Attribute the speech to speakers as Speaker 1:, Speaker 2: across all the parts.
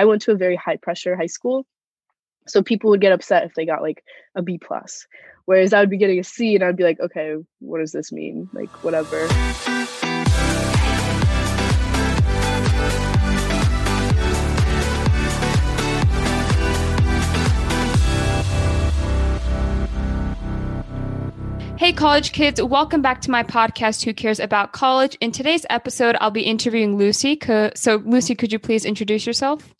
Speaker 1: I went to a very high pressure high school. So people would get upset if they got like a B plus. Whereas I would be getting a C and I'd be like, okay, what does this mean? Like whatever.
Speaker 2: Hey, college kids, welcome back to my podcast, Who Cares About College? In today's episode, I'll be interviewing Lucy. So, Lucy, could you please introduce yourself?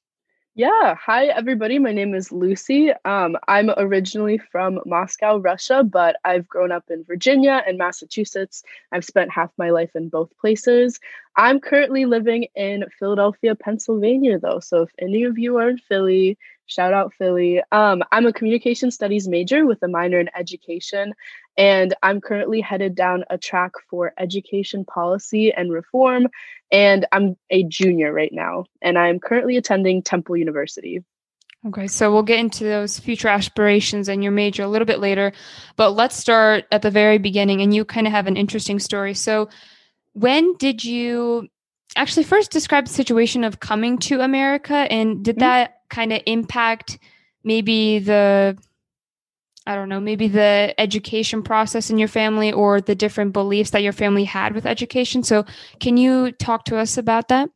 Speaker 1: Yeah. Hi, everybody. My name is Lucy. Um, I'm originally from Moscow, Russia, but I've grown up in Virginia and Massachusetts. I've spent half my life in both places. I'm currently living in Philadelphia, Pennsylvania, though. So, if any of you are in Philly, Shout out Philly. Um, I'm a communication studies major with a minor in education, and I'm currently headed down a track for education policy and reform. And I'm a junior right now, and I'm currently attending Temple University.
Speaker 2: Okay, so we'll get into those future aspirations and your major a little bit later, but let's start at the very beginning. And you kind of have an interesting story. So, when did you actually first describe the situation of coming to America, and did mm-hmm. that kind of impact maybe the I don't know, maybe the education process in your family or the different beliefs that your family had with education. So, can you talk to us about that?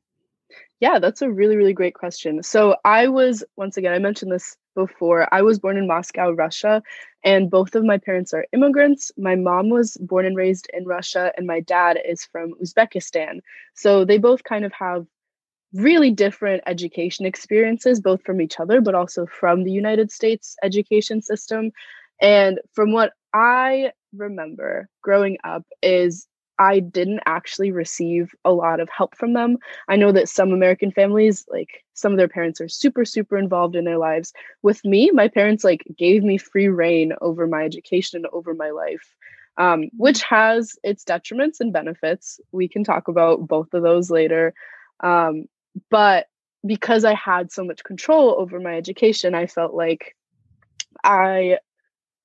Speaker 1: Yeah, that's a really, really great question. So, I was, once again, I mentioned this before, I was born in Moscow, Russia, and both of my parents are immigrants. My mom was born and raised in Russia, and my dad is from Uzbekistan. So, they both kind of have really different education experiences, both from each other, but also from the United States education system. And from what I remember growing up, is I didn't actually receive a lot of help from them. I know that some American families, like some of their parents are super, super involved in their lives. With me, my parents like gave me free reign over my education and over my life, um, which has its detriments and benefits. We can talk about both of those later. Um, but because I had so much control over my education, I felt like I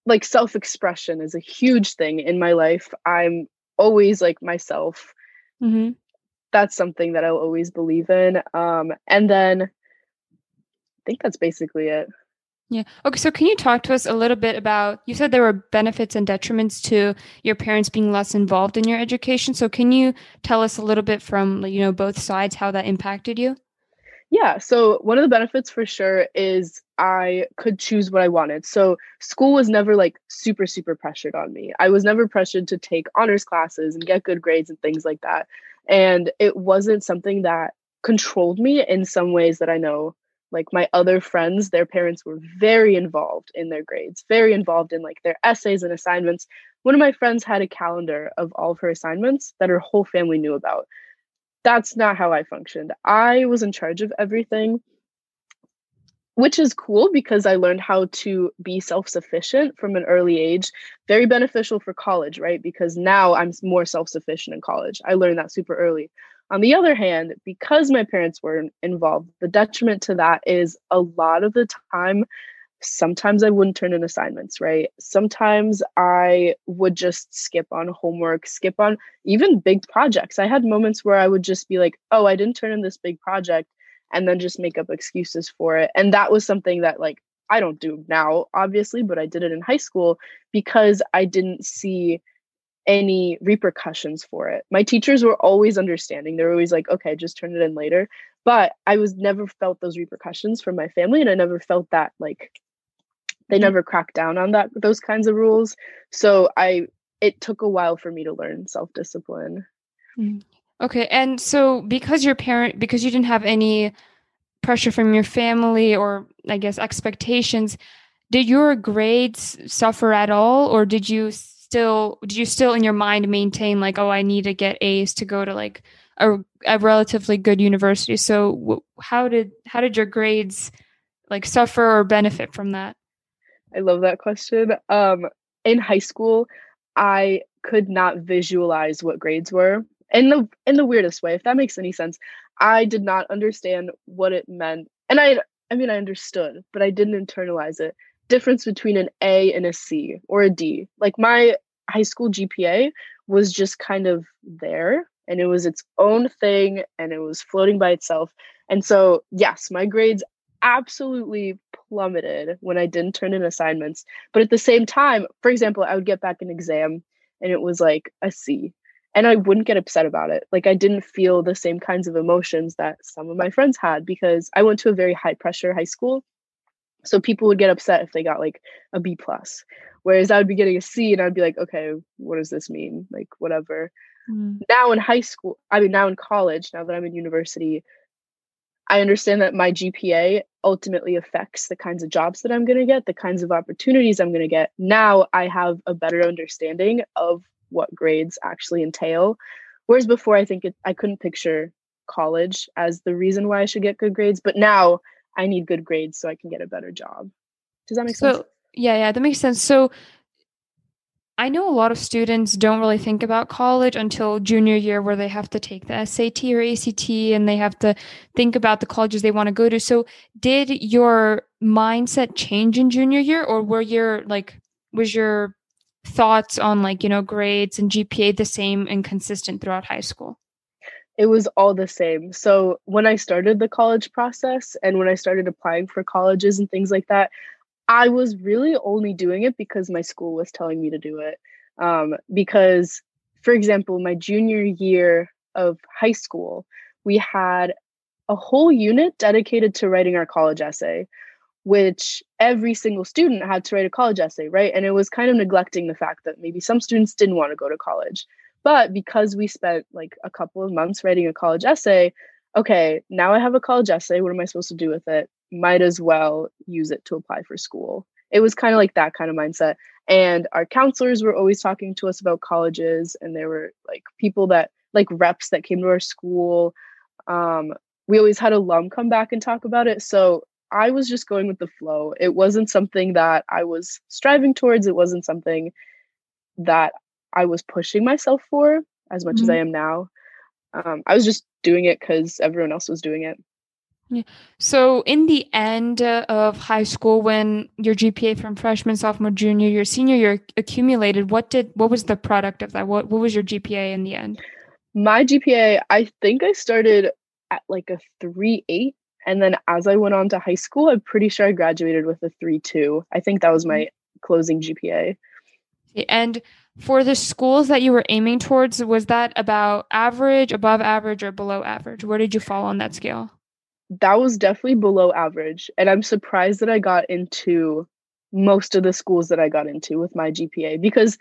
Speaker 1: like self expression is a huge thing in my life. I'm always like myself. Mm-hmm. That's something that I'll always believe in. Um, and then I think that's basically it.
Speaker 2: Yeah. Okay. So, can you talk to us a little bit about? You said there were benefits and detriments to your parents being less involved in your education. So, can you tell us a little bit from you know both sides how that impacted you?
Speaker 1: Yeah. So, one of the benefits for sure is I could choose what I wanted. So, school was never like super super pressured on me. I was never pressured to take honors classes and get good grades and things like that. And it wasn't something that controlled me in some ways that I know like my other friends their parents were very involved in their grades very involved in like their essays and assignments one of my friends had a calendar of all of her assignments that her whole family knew about that's not how i functioned. I was in charge of everything which is cool because i learned how to be self-sufficient from an early age. Very beneficial for college right? Because now i'm more self-sufficient in college. I learned that super early. On the other hand, because my parents were involved, the detriment to that is a lot of the time, sometimes I wouldn't turn in assignments, right? Sometimes I would just skip on homework, skip on even big projects. I had moments where I would just be like, oh, I didn't turn in this big project, and then just make up excuses for it. And that was something that, like, I don't do now, obviously, but I did it in high school because I didn't see any repercussions for it. My teachers were always understanding. They were always like, okay, just turn it in later. But I was never felt those repercussions from my family and I never felt that like they mm-hmm. never cracked down on that those kinds of rules. So I it took a while for me to learn self-discipline.
Speaker 2: Mm-hmm. Okay. And so because your parent because you didn't have any pressure from your family or I guess expectations, did your grades suffer at all or did you still did you still in your mind maintain like oh i need to get a's to go to like a, a relatively good university so w- how did how did your grades like suffer or benefit from that
Speaker 1: i love that question um in high school i could not visualize what grades were in the in the weirdest way if that makes any sense i did not understand what it meant and i i mean i understood but i didn't internalize it difference between an A and a C or a D. Like my high school GPA was just kind of there and it was its own thing and it was floating by itself. And so, yes, my grades absolutely plummeted when I didn't turn in assignments. But at the same time, for example, I would get back an exam and it was like a C. And I wouldn't get upset about it. Like I didn't feel the same kinds of emotions that some of my friends had because I went to a very high pressure high school. So people would get upset if they got like a B plus. Whereas I would be getting a C and I'd be like, okay, what does this mean? Like whatever. Mm. Now in high school, I mean now in college, now that I'm in university, I understand that my GPA ultimately affects the kinds of jobs that I'm going to get, the kinds of opportunities I'm going to get. Now I have a better understanding of what grades actually entail. Whereas before, I think it, I couldn't picture college as the reason why I should get good grades. But now I need good grades so I can get a better job. Does that make so, sense?
Speaker 2: Yeah, yeah, that makes sense. So I know a lot of students don't really think about college until junior year, where they have to take the SAT or ACT and they have to think about the colleges they want to go to. So, did your mindset change in junior year, or were your like, was your thoughts on like, you know, grades and GPA the same and consistent throughout high school?
Speaker 1: It was all the same. So, when I started the college process and when I started applying for colleges and things like that, I was really only doing it because my school was telling me to do it. Um, because, for example, my junior year of high school, we had a whole unit dedicated to writing our college essay, which every single student had to write a college essay, right? And it was kind of neglecting the fact that maybe some students didn't want to go to college. But because we spent like a couple of months writing a college essay, okay, now I have a college essay. What am I supposed to do with it? might as well use it to apply for school. It was kind of like that kind of mindset. And our counselors were always talking to us about colleges, and there were like people that, like reps that came to our school. Um, we always had alum come back and talk about it. So I was just going with the flow. It wasn't something that I was striving towards, it wasn't something that I was pushing myself for as much mm-hmm. as I am now. Um, I was just doing it because everyone else was doing it.
Speaker 2: Yeah. So, in the end of high school, when your GPA from freshman, sophomore, junior year, senior year accumulated, what did what was the product of that? What what was your GPA in the end?
Speaker 1: My GPA, I think I started at like a three eight, and then as I went on to high school, I'm pretty sure I graduated with a three two. I think that was my mm-hmm. closing GPA.
Speaker 2: And for the schools that you were aiming towards, was that about average, above average, or below average? Where did you fall on that scale?
Speaker 1: that was definitely below average. And I'm surprised that I got into most of the schools that I got into with my GPA because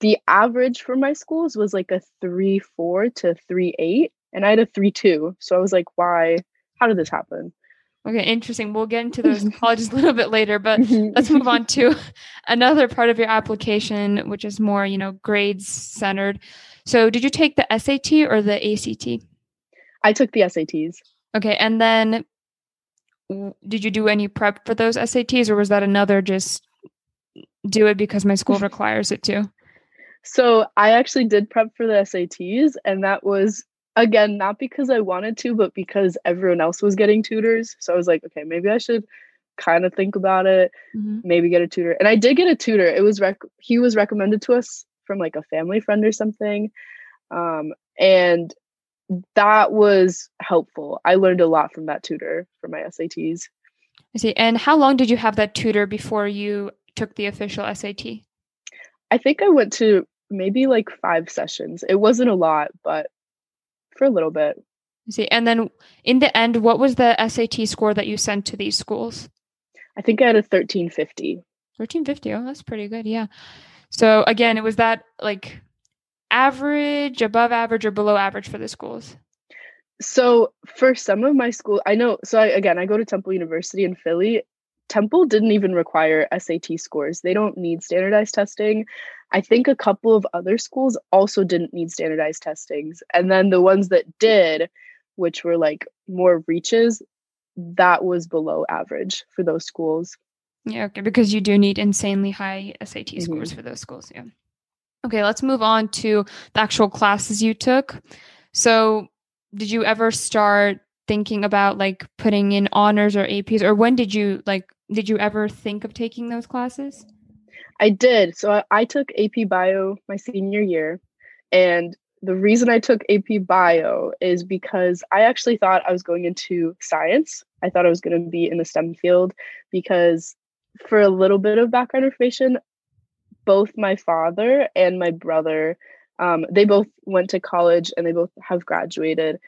Speaker 1: the average for my schools was like a three four to three eight, and I had a three two. So I was like, why? How did this happen?
Speaker 2: Okay, interesting. We'll get into those colleges a little bit later, but let's move on to another part of your application, which is more, you know, grades centered. So, did you take the SAT or the ACT?
Speaker 1: I took the SATs.
Speaker 2: Okay, and then did you do any prep for those SATs or was that another just do it because my school requires it to?
Speaker 1: So, I actually did prep for the SATs and that was again not because I wanted to but because everyone else was getting tutors. So I was like, okay, maybe I should kind of think about it, mm-hmm. maybe get a tutor. And I did get a tutor. It was rec- he was recommended to us from like a family friend or something. Um, and that was helpful. I learned a lot from that tutor for my SATs.
Speaker 2: I see. And how long did you have that tutor before you took the official SAT?
Speaker 1: I think I went to maybe like five sessions. It wasn't a lot, but for a little bit.
Speaker 2: See. And then in the end, what was the SAT score that you sent to these schools?
Speaker 1: I think I had a 1350.
Speaker 2: 1350. Oh, that's pretty good. Yeah. So again, it was that like average, above average, or below average for the schools?
Speaker 1: So for some of my school, I know. So I, again, I go to Temple University in Philly. Temple didn't even require SAT scores. They don't need standardized testing. I think a couple of other schools also didn't need standardized testings. And then the ones that did, which were like more reaches, that was below average for those schools.
Speaker 2: Yeah, okay, because you do need insanely high SAT mm-hmm. scores for those schools. Yeah. Okay, let's move on to the actual classes you took. So, did you ever start thinking about like putting in honors or APs or when did you like did you ever think of taking those classes?
Speaker 1: I did. So I, I took AP Bio my senior year and the reason I took AP Bio is because I actually thought I was going into science. I thought I was going to be in the STEM field because, for a little bit of background information, both my father and my brother, um, they both went to college and they both have graduated.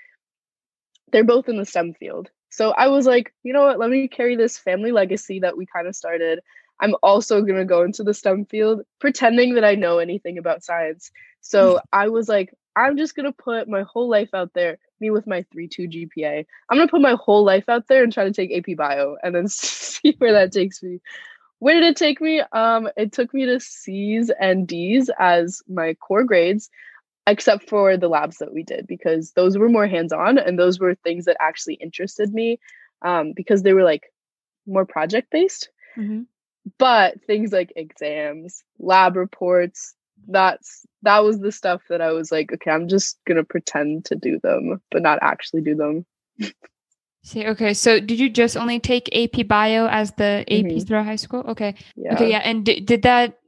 Speaker 1: They're both in the STEM field. So I was like, you know what? Let me carry this family legacy that we kind of started. I'm also going to go into the STEM field, pretending that I know anything about science. So I was like, I'm just going to put my whole life out there, me with my 3.2 GPA. I'm going to put my whole life out there and try to take AP Bio and then see where that takes me. Where did it take me? Um, it took me to C's and D's as my core grades, except for the labs that we did because those were more hands-on and those were things that actually interested me um, because they were like more project based. Mm-hmm. But things like exams, lab reports, that's that was the stuff that I was like, okay, I'm just gonna pretend to do them, but not actually do them.
Speaker 2: See, okay. So did you just only take AP Bio as the APs mm-hmm. throughout high school? Okay. Yeah. Okay, yeah. And d- did that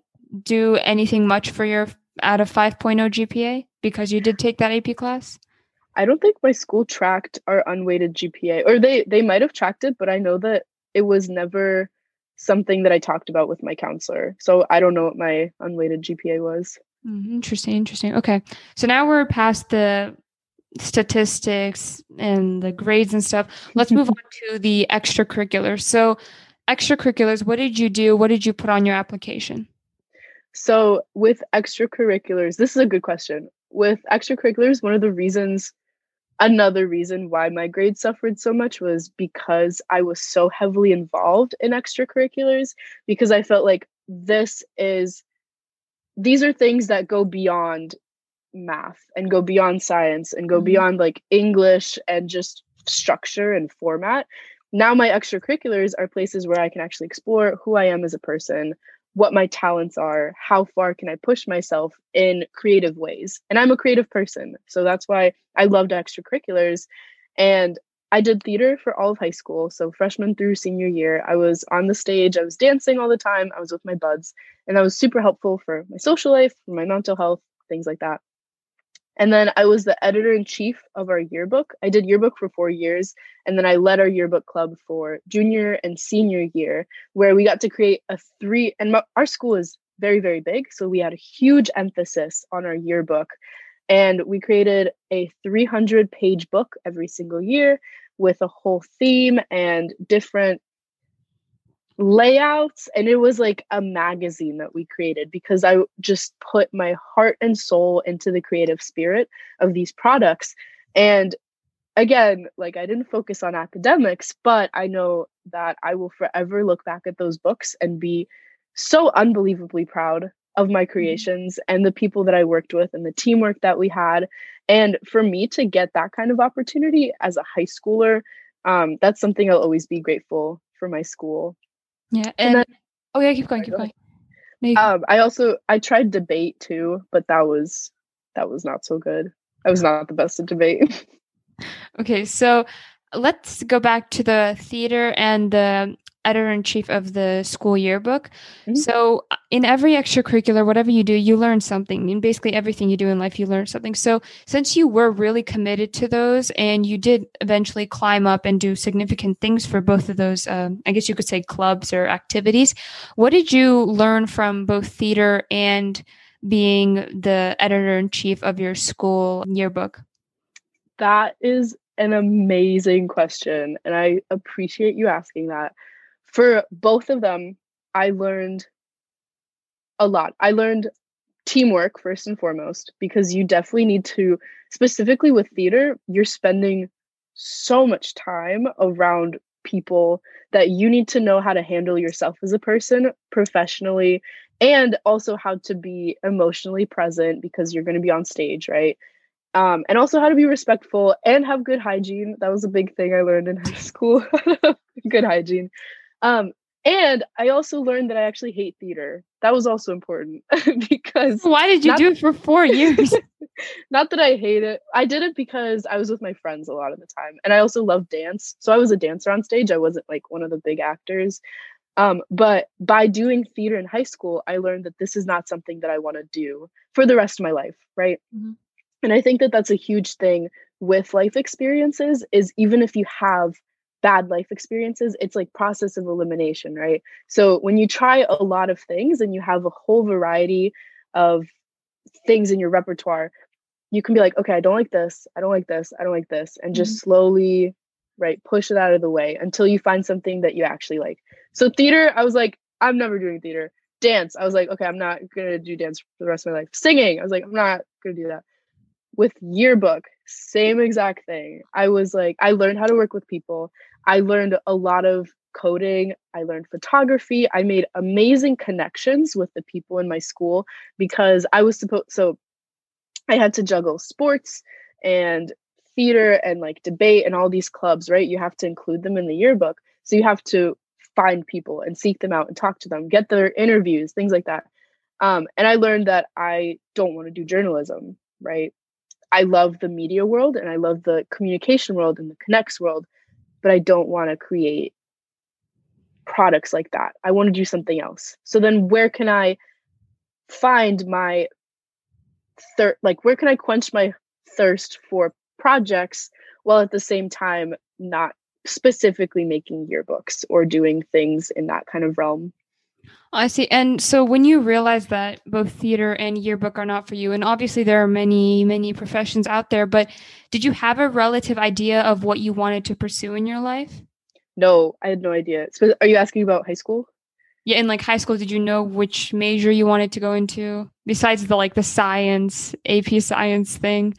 Speaker 2: do anything much for your out of 5.0 GPA because you did take that AP class?
Speaker 1: I don't think my school tracked our unweighted GPA or they they might have tracked it, but I know that it was never something that I talked about with my counselor. So I don't know what my unweighted GPA was.
Speaker 2: Mm, interesting, interesting. Okay. So now we're past the statistics and the grades and stuff. Let's move on to the extracurriculars. So, extracurriculars, what did you do? What did you put on your application?
Speaker 1: So, with extracurriculars, this is a good question. With extracurriculars, one of the reasons, another reason why my grades suffered so much was because I was so heavily involved in extracurriculars, because I felt like this is, these are things that go beyond math and go beyond science and go mm-hmm. beyond like English and just structure and format. Now, my extracurriculars are places where I can actually explore who I am as a person, what my talents are, how far can I push myself in creative ways. And I'm a creative person. So that's why I loved extracurriculars. And I did theater for all of high school. So, freshman through senior year, I was on the stage, I was dancing all the time, I was with my buds, and that was super helpful for my social life, for my mental health, things like that. And then I was the editor in chief of our yearbook. I did yearbook for four years. And then I led our yearbook club for junior and senior year, where we got to create a three, and our school is very, very big. So we had a huge emphasis on our yearbook. And we created a 300 page book every single year with a whole theme and different layouts and it was like a magazine that we created because I just put my heart and soul into the creative spirit of these products. And again like I didn't focus on academics but I know that I will forever look back at those books and be so unbelievably proud of my mm-hmm. creations and the people that I worked with and the teamwork that we had. And for me to get that kind of opportunity as a high schooler um, that's something I'll always be grateful for my school
Speaker 2: yeah, and, and then, oh yeah, keep going, keep going.
Speaker 1: Um, I also I tried debate too, but that was that was not so good. I was not the best at debate.
Speaker 2: okay, so let's go back to the theater and the editor in chief of the school yearbook. Mm-hmm. So, uh, in every extracurricular, whatever you do, you learn something. In basically everything you do in life, you learn something. So, since you were really committed to those and you did eventually climb up and do significant things for both of those, um, I guess you could say clubs or activities, what did you learn from both theater and being the editor in chief of your school yearbook?
Speaker 1: That is an amazing question. And I appreciate you asking that for both of them, I learned a lot. I learned teamwork first and foremost because you definitely need to specifically with theater, you're spending so much time around people that you need to know how to handle yourself as a person professionally and also how to be emotionally present because you're going to be on stage, right? Um, and also how to be respectful and have good hygiene. That was a big thing I learned in high school. good hygiene. Um, and I also learned that I actually hate theater. That was also important because
Speaker 2: why did you do it for four years?
Speaker 1: not that I hate it. I did it because I was with my friends a lot of the time. And I also love dance. So I was a dancer on stage. I wasn't like one of the big actors. Um, but by doing theater in high school, I learned that this is not something that I want to do for the rest of my life, right? Mm-hmm. And I think that that's a huge thing with life experiences is even if you have bad life experiences it's like process of elimination right? So when you try a lot of things and you have a whole variety of things in your repertoire you can be like okay i don't like this i don't like this i don't like this and just mm-hmm. slowly right push it out of the way until you find something that you actually like. So theater i was like i'm never doing theater. Dance i was like okay i'm not gonna do dance for the rest of my life. Singing i was like i'm not gonna do that with yearbook same exact thing. I was like i learned how to work with people. I learned a lot of coding. I learned photography. I made amazing connections with the people in my school because i was supposed so i had to juggle sports and theater and like debate and all these clubs right? You have to include them in the yearbook. So you have to find people and seek them out and talk to them get their interviews things like that. Um, and i learned that i don't want to do journalism right I love the media world and I love the communication world and the connects world, but I don't want to create products like that. I want to do something else. So then where can I find my third like where can I quench my thirst for projects while at the same time not specifically making yearbooks or doing things in that kind of realm?
Speaker 2: I see. And so when you realize that both theater and yearbook are not for you, and obviously there are many, many professions out there, but did you have a relative idea of what you wanted to pursue in your life?
Speaker 1: No, I had no idea. So are you asking about high school?
Speaker 2: Yeah, in like high school, did you know which major you wanted to go into besides the like the science, AP science thing?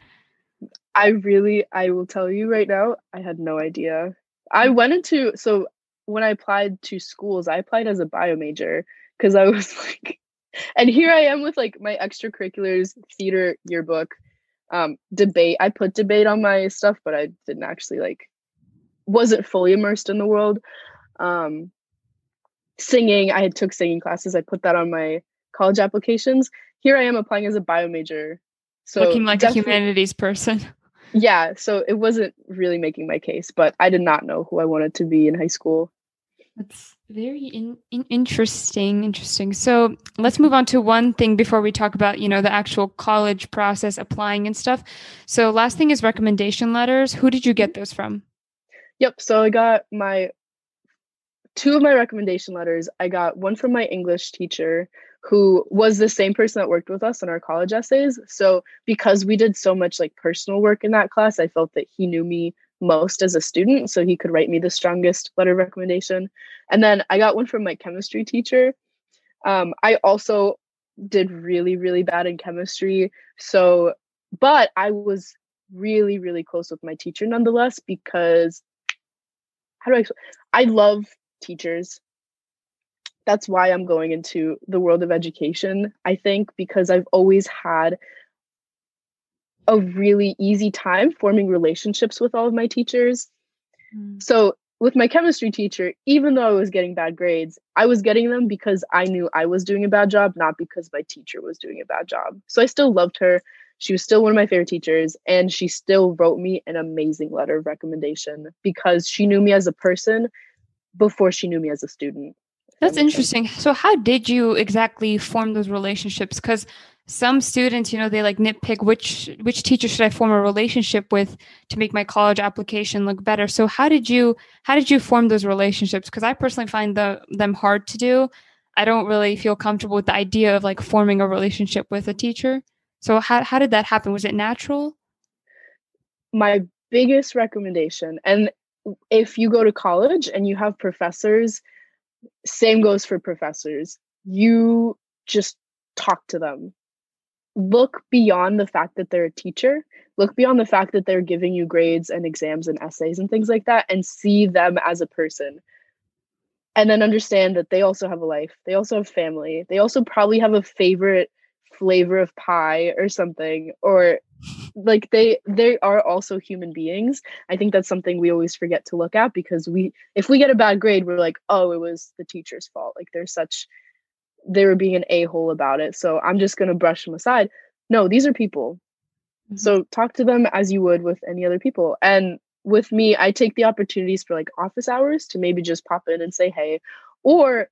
Speaker 1: I really, I will tell you right now, I had no idea. I went into, so when I applied to schools, I applied as a bio major because I was like, and here I am with like my extracurriculars, theater yearbook, um, debate. I put debate on my stuff, but I didn't actually like, wasn't fully immersed in the world. Um, singing, I had took singing classes. I put that on my college applications. Here I am applying as a bio major.
Speaker 2: So looking like a humanities person.
Speaker 1: Yeah, so it wasn't really making my case, but I did not know who I wanted to be in high school.
Speaker 2: That's very in, in interesting. Interesting. So let's move on to one thing before we talk about you know the actual college process, applying and stuff. So last thing is recommendation letters. Who did you get those from?
Speaker 1: Yep. So I got my two of my recommendation letters. I got one from my English teacher who was the same person that worked with us in our college essays. So because we did so much like personal work in that class, I felt that he knew me most as a student so he could write me the strongest letter of recommendation. And then i got one from my chemistry teacher. Um, i also did really really bad in chemistry so but i was really really close with my teacher nonetheless because how do i i love teachers. That's why i'm going into the world of education i think because i've always had a really easy time forming relationships with all of my teachers. Mm. So, with my chemistry teacher, even though I was getting bad grades, I was getting them because I knew I was doing a bad job, not because my teacher was doing a bad job. So, I still loved her. She was still one of my favorite teachers, and she still wrote me an amazing letter of recommendation because she knew me as a person before she knew me as a student.
Speaker 2: That's interesting. So, how did you exactly form those relationships? Because some students you know they like nitpick which which teacher should i form a relationship with to make my college application look better. So how did you how did you form those relationships? Because i personally find the, them hard to do. I don't really feel comfortable with the idea of like forming a relationship with a teacher. So how, how did that happen? Was it natural?
Speaker 1: My biggest recommendation and if you go to college and you have professors same goes for professors. You just talk to them look beyond the fact that they're a teacher look beyond the fact that they're giving you grades and exams and essays and things like that and see them as a person. And then understand that they also have a life they also have family they also probably have a favorite flavor of pie or something or like they they are also human beings. I think that's something we always forget to look at because we if we get a bad grade we're like oh it was the teacher's fault. Like there's such they were being an a-hole about it so i'm just going to brush them aside no these are people mm-hmm. so talk to them as you would with any other people and with me i take the opportunities for like office hours to maybe just pop in and say hey or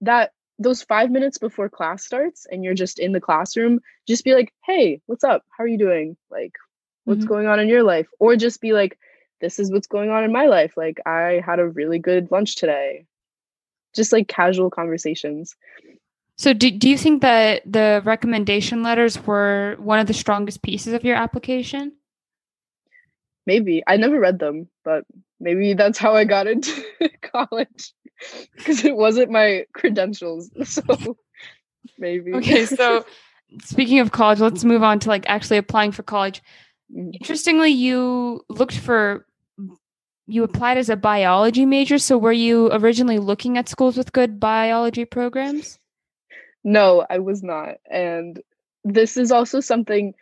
Speaker 1: that those five minutes before class starts and you're just in the classroom, just be like, hey, what's up? How are you doing? Like, what's mm-hmm. going on in your life? Or just be like, this is what's going on in my life. Like, I had a really good lunch today. Just like casual conversations.
Speaker 2: So, do, do you think that the recommendation letters were one of the strongest pieces of your application?
Speaker 1: Maybe. I never read them, but maybe that's how I got into college because it wasn't my credentials. So maybe.
Speaker 2: Okay, so speaking of college, let's move on to like actually applying for college. Mm-hmm. Interestingly, you looked for you applied as a biology major. So were you originally looking at schools with good biology programs?
Speaker 1: No, I was not. And this is also something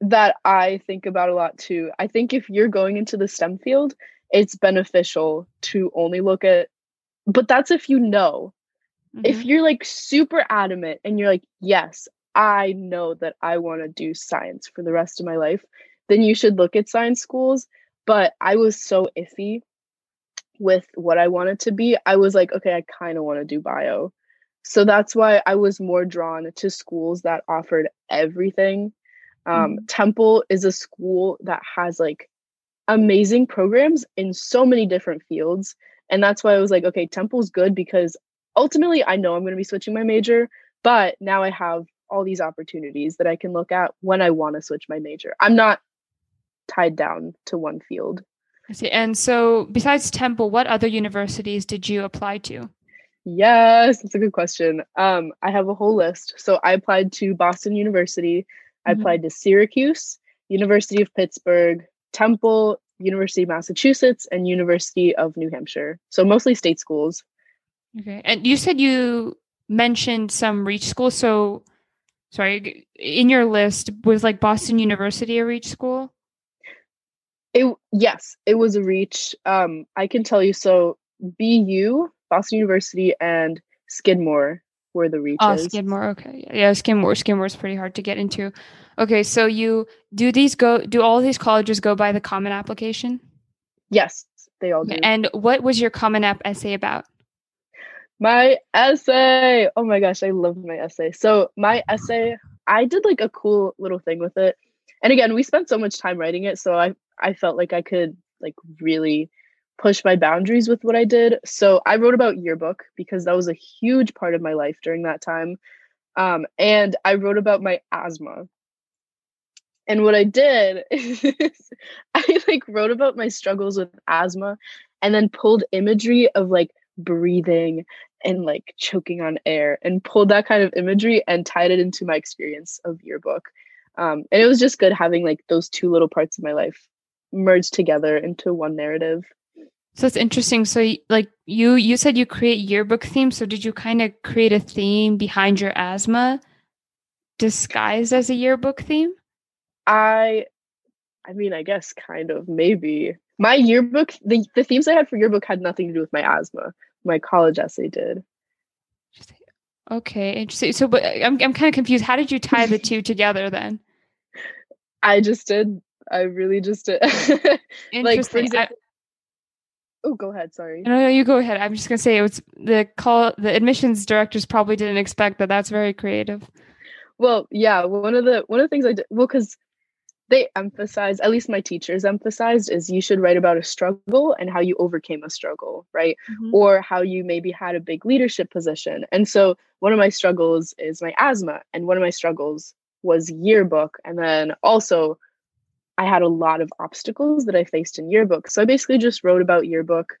Speaker 1: that I think about a lot too. I think if you're going into the STEM field, it's beneficial to only look at, but that's if you know. Mm-hmm. If you're like super adamant and you're like, yes, I know that I want to do science for the rest of my life, then you should look at science schools. But I was so iffy with what I wanted to be. I was like, okay, I kind of want to do bio. So that's why I was more drawn to schools that offered everything um, mm-hmm. Temple is a school that has like amazing programs in so many different fields. And that's why I was like, okay, Temple's good because ultimately I know I'm going to be switching my major, but now I have all these opportunities that I can look at when I want to switch my major. I'm not tied down to one field.
Speaker 2: I see. And so, besides Temple, what other universities did you apply to?
Speaker 1: Yes, that's a good question. Um, I have a whole list. So I applied to Boston University, I mm-hmm. applied to Syracuse, University of Pittsburgh, Temple, University of Massachusetts, and University of New Hampshire. So mostly state schools.
Speaker 2: Okay. And you said you mentioned some reach schools. So, sorry, in your list was like Boston University a reach school?
Speaker 1: It yes, it was a reach. Um, I can tell you. So BU, Boston University, and Skidmore were the oh, reaches.
Speaker 2: Oh, Skidmore. Okay, yeah, Skidmore. Skidmore is pretty hard to get into. Okay, so you do these go? Do all these colleges go by the Common Application?
Speaker 1: Yes, they all do.
Speaker 2: And what was your Common App essay about?
Speaker 1: My essay. Oh my gosh, I love my essay. So my essay, I did like a cool little thing with it. And again, we spent so much time writing it, so I I felt like I could like really push my boundaries with what I did. So I wrote about yearbook because that was a huge part of my life during that time. Um, and I wrote about my asthma. And what I did is I like wrote about my struggles with asthma and then pulled imagery of like breathing and like choking on air and pulled that kind of imagery and tied it into my experience of yearbook. Um, and it was just good having like those two little parts of my life merged together into one narrative.
Speaker 2: So it's interesting. So like you you said you create yearbook themes. So did you kind of create a theme behind your asthma disguised as a yearbook theme?
Speaker 1: I I mean, I guess kind of maybe. My yearbook the, the themes I had for yearbook had nothing to do with my asthma. My college essay did.
Speaker 2: Okay, interesting. So but I'm I'm kind of confused. How did you tie the two together then?
Speaker 1: I just did. I really just did. like for example, Oh, go ahead. Sorry.
Speaker 2: No, no, you go ahead. I'm just gonna say it was the call. The admissions directors probably didn't expect that. That's very creative.
Speaker 1: Well, yeah. One of the one of the things I did well because they emphasize, at least my teachers emphasized, is you should write about a struggle and how you overcame a struggle, right? Mm-hmm. Or how you maybe had a big leadership position. And so one of my struggles is my asthma, and one of my struggles was yearbook, and then also I had a lot of obstacles that I faced in yearbook. So I basically just wrote about yearbook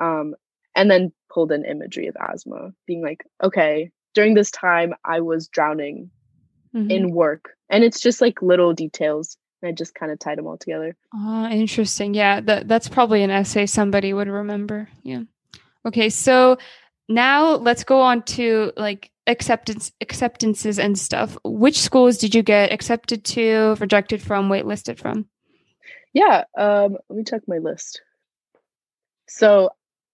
Speaker 1: um, and then pulled in imagery of asthma, being like, okay, during this time, I was drowning mm-hmm. in work. And it's just like little details. And I just kind of tied them all together.
Speaker 2: Oh, interesting. Yeah, that, that's probably an essay somebody would remember. Yeah. Okay, so now let's go on to like acceptance acceptances and stuff. Which schools did you get accepted to rejected from waitlisted from?
Speaker 1: Yeah um let me check my list. So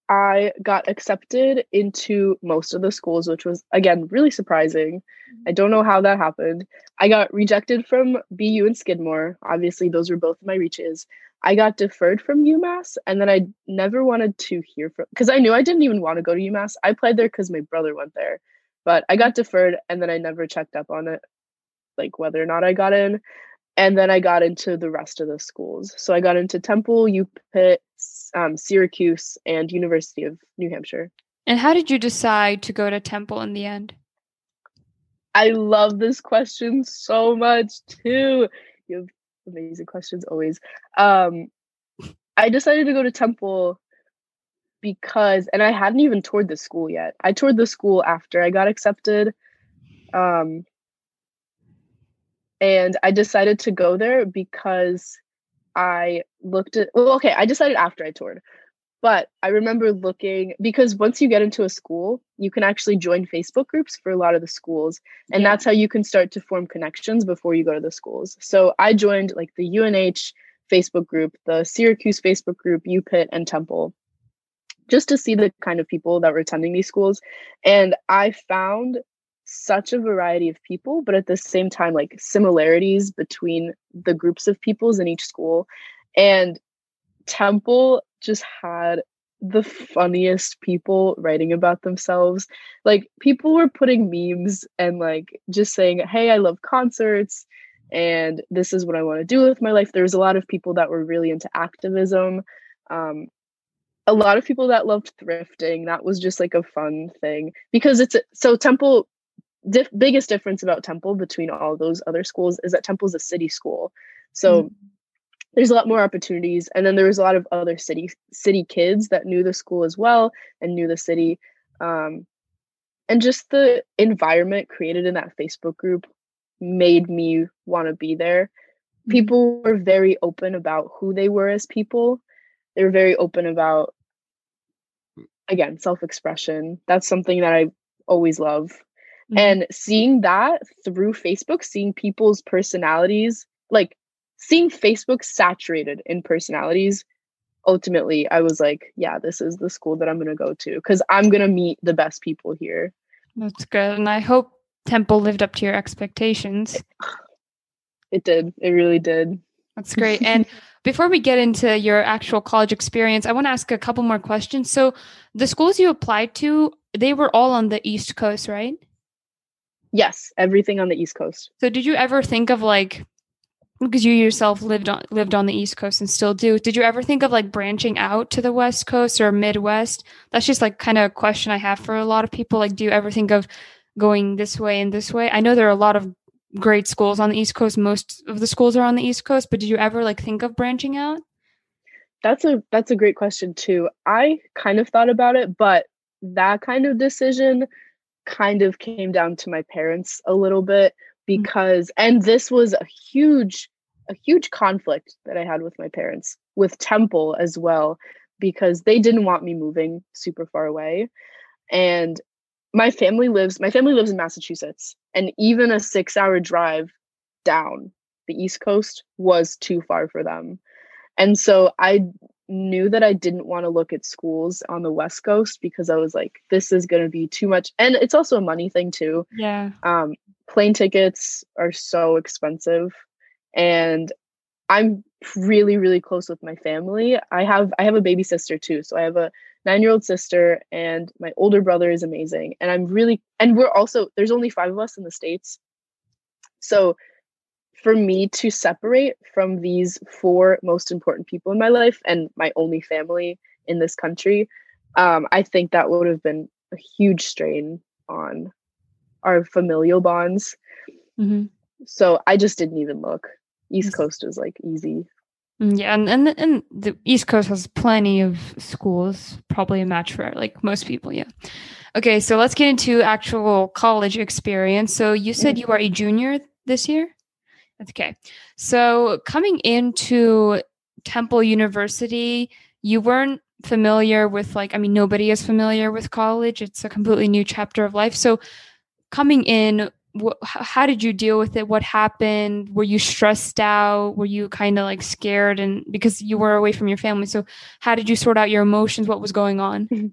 Speaker 1: i got accepted into most of the schools which was again really surprising. I don't know how that happened. I got rejected from bu and skidmore. Obviously those were both my reaches. I got deferred from UMass and then I never wanted to hear from because I knew I didn't even want to go to UMass. I applied there because my brother went there, but I got deferred and then I never checked up on it, like whether or not I got in. And then I got into the rest of the schools. So I got into Temple, UPitt, um, Syracuse, and University of New Hampshire.
Speaker 2: And how did you decide to go to Temple in the end?
Speaker 1: I love this question so much too. You have amazing questions always. Um, I decided to go to Temple because, and I hadn't even toured the school yet. I toured the school after I got accepted. Um, and I decided to go there because I looked at, well, okay, I decided after I toured, but I remember looking because once you get into a school, you can actually join Facebook groups for a lot of the schools. And yeah. that's how you can start to form connections before you go to the schools. So I joined like the UNH Facebook group, the Syracuse Facebook group, UPitt, and Temple, just to see the kind of people that were attending these schools. And I found such a variety of people, but at the same time, like similarities between the groups of peoples in each school. And Temple just had the funniest people writing about themselves. Like people were putting memes and like just saying, "Hey, I love concerts." And this is what I want to do with my life. There was a lot of people that were really into activism. Um, a lot of people that loved thrifting. That was just like a fun thing because it's so Temple. Biggest difference about Temple between all those other schools is that Temple's a city school. So mm there's a lot more opportunities and then there was a lot of other city city kids that knew the school as well and knew the city um, and just the environment created in that facebook group made me want to be there mm-hmm. people were very open about who they were as people they were very open about again self-expression that's something that i always love mm-hmm. and seeing that through facebook seeing people's personalities like seeing Facebook saturated in personalities, ultimately I was like, yeah, this is the school that I'm going to go to because I'm going to meet the best people here.
Speaker 2: That's good. And I hope Temple lived up to your expectations.
Speaker 1: It did. It really did.
Speaker 2: That's great. And before we get into your actual college experience, I want to ask a couple more questions. So, the schools you applied to, they were all on the East Coast, right?
Speaker 1: Yes, everything on the East Coast.
Speaker 2: So, did you ever think of like because you yourself lived on lived on the east coast and still do did you ever think of like branching out to the west coast or midwest that's just like kind of a question i have for a lot of people like do you ever think of going this way and this way i know there are a lot of great schools on the east coast. Most of the schools are on the east coast but did you ever like think of branching out?
Speaker 1: That's a that's a great question too. I kind of thought about it but that kind of decision kind of came down to my parents a little bit Mm. because and this was a huge a huge conflict that I had with my parents with Temple as well because they didn't want me moving super far away. And my family lives my family lives in Massachusetts and even a 6 hour drive down the east coast was too far for them and so I knew that I didn't want to look at schools on the West Coast because I was like, this is going to be too much. And it's also a money thing too.
Speaker 2: Yeah.
Speaker 1: Um, plane tickets are so expensive and i'm really really close with my family i have i have a baby sister too so i have a nine year old sister and my older brother is amazing and i'm really and we're also there's only five of us in the states so for me to separate from these four most important people in my life and my only family in this country um, i think that would have been a huge strain on our familial bonds. Mm-hmm. So I just didn't even look. East Coast is like easy.
Speaker 2: Mm, yeah, and, and and the East Coast has plenty of schools, probably a match for like most people. Yeah. Okay, so let's get into actual college experience. So you said you are a junior this year. Okay, so coming into Temple University, you weren't familiar with like I mean nobody is familiar with college. It's a completely new chapter of life. So coming in wh- how did you deal with it what happened were you stressed out were you kind of like scared and because you were away from your family so how did you sort out your emotions what was going on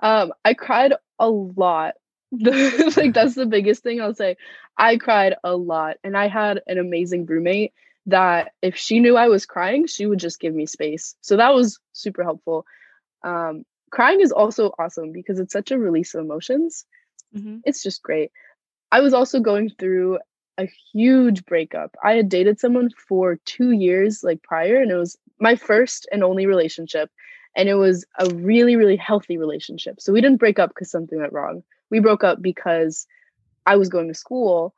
Speaker 1: um i cried a lot like that's the biggest thing i'll say i cried a lot and i had an amazing roommate that if she knew I was crying, she would just give me space. So that was super helpful. Um, crying is also awesome because it's such a release of emotions. Mm-hmm. It's just great. I was also going through a huge breakup. I had dated someone for two years, like prior, and it was my first and only relationship. And it was a really, really healthy relationship. So we didn't break up because something went wrong. We broke up because I was going to school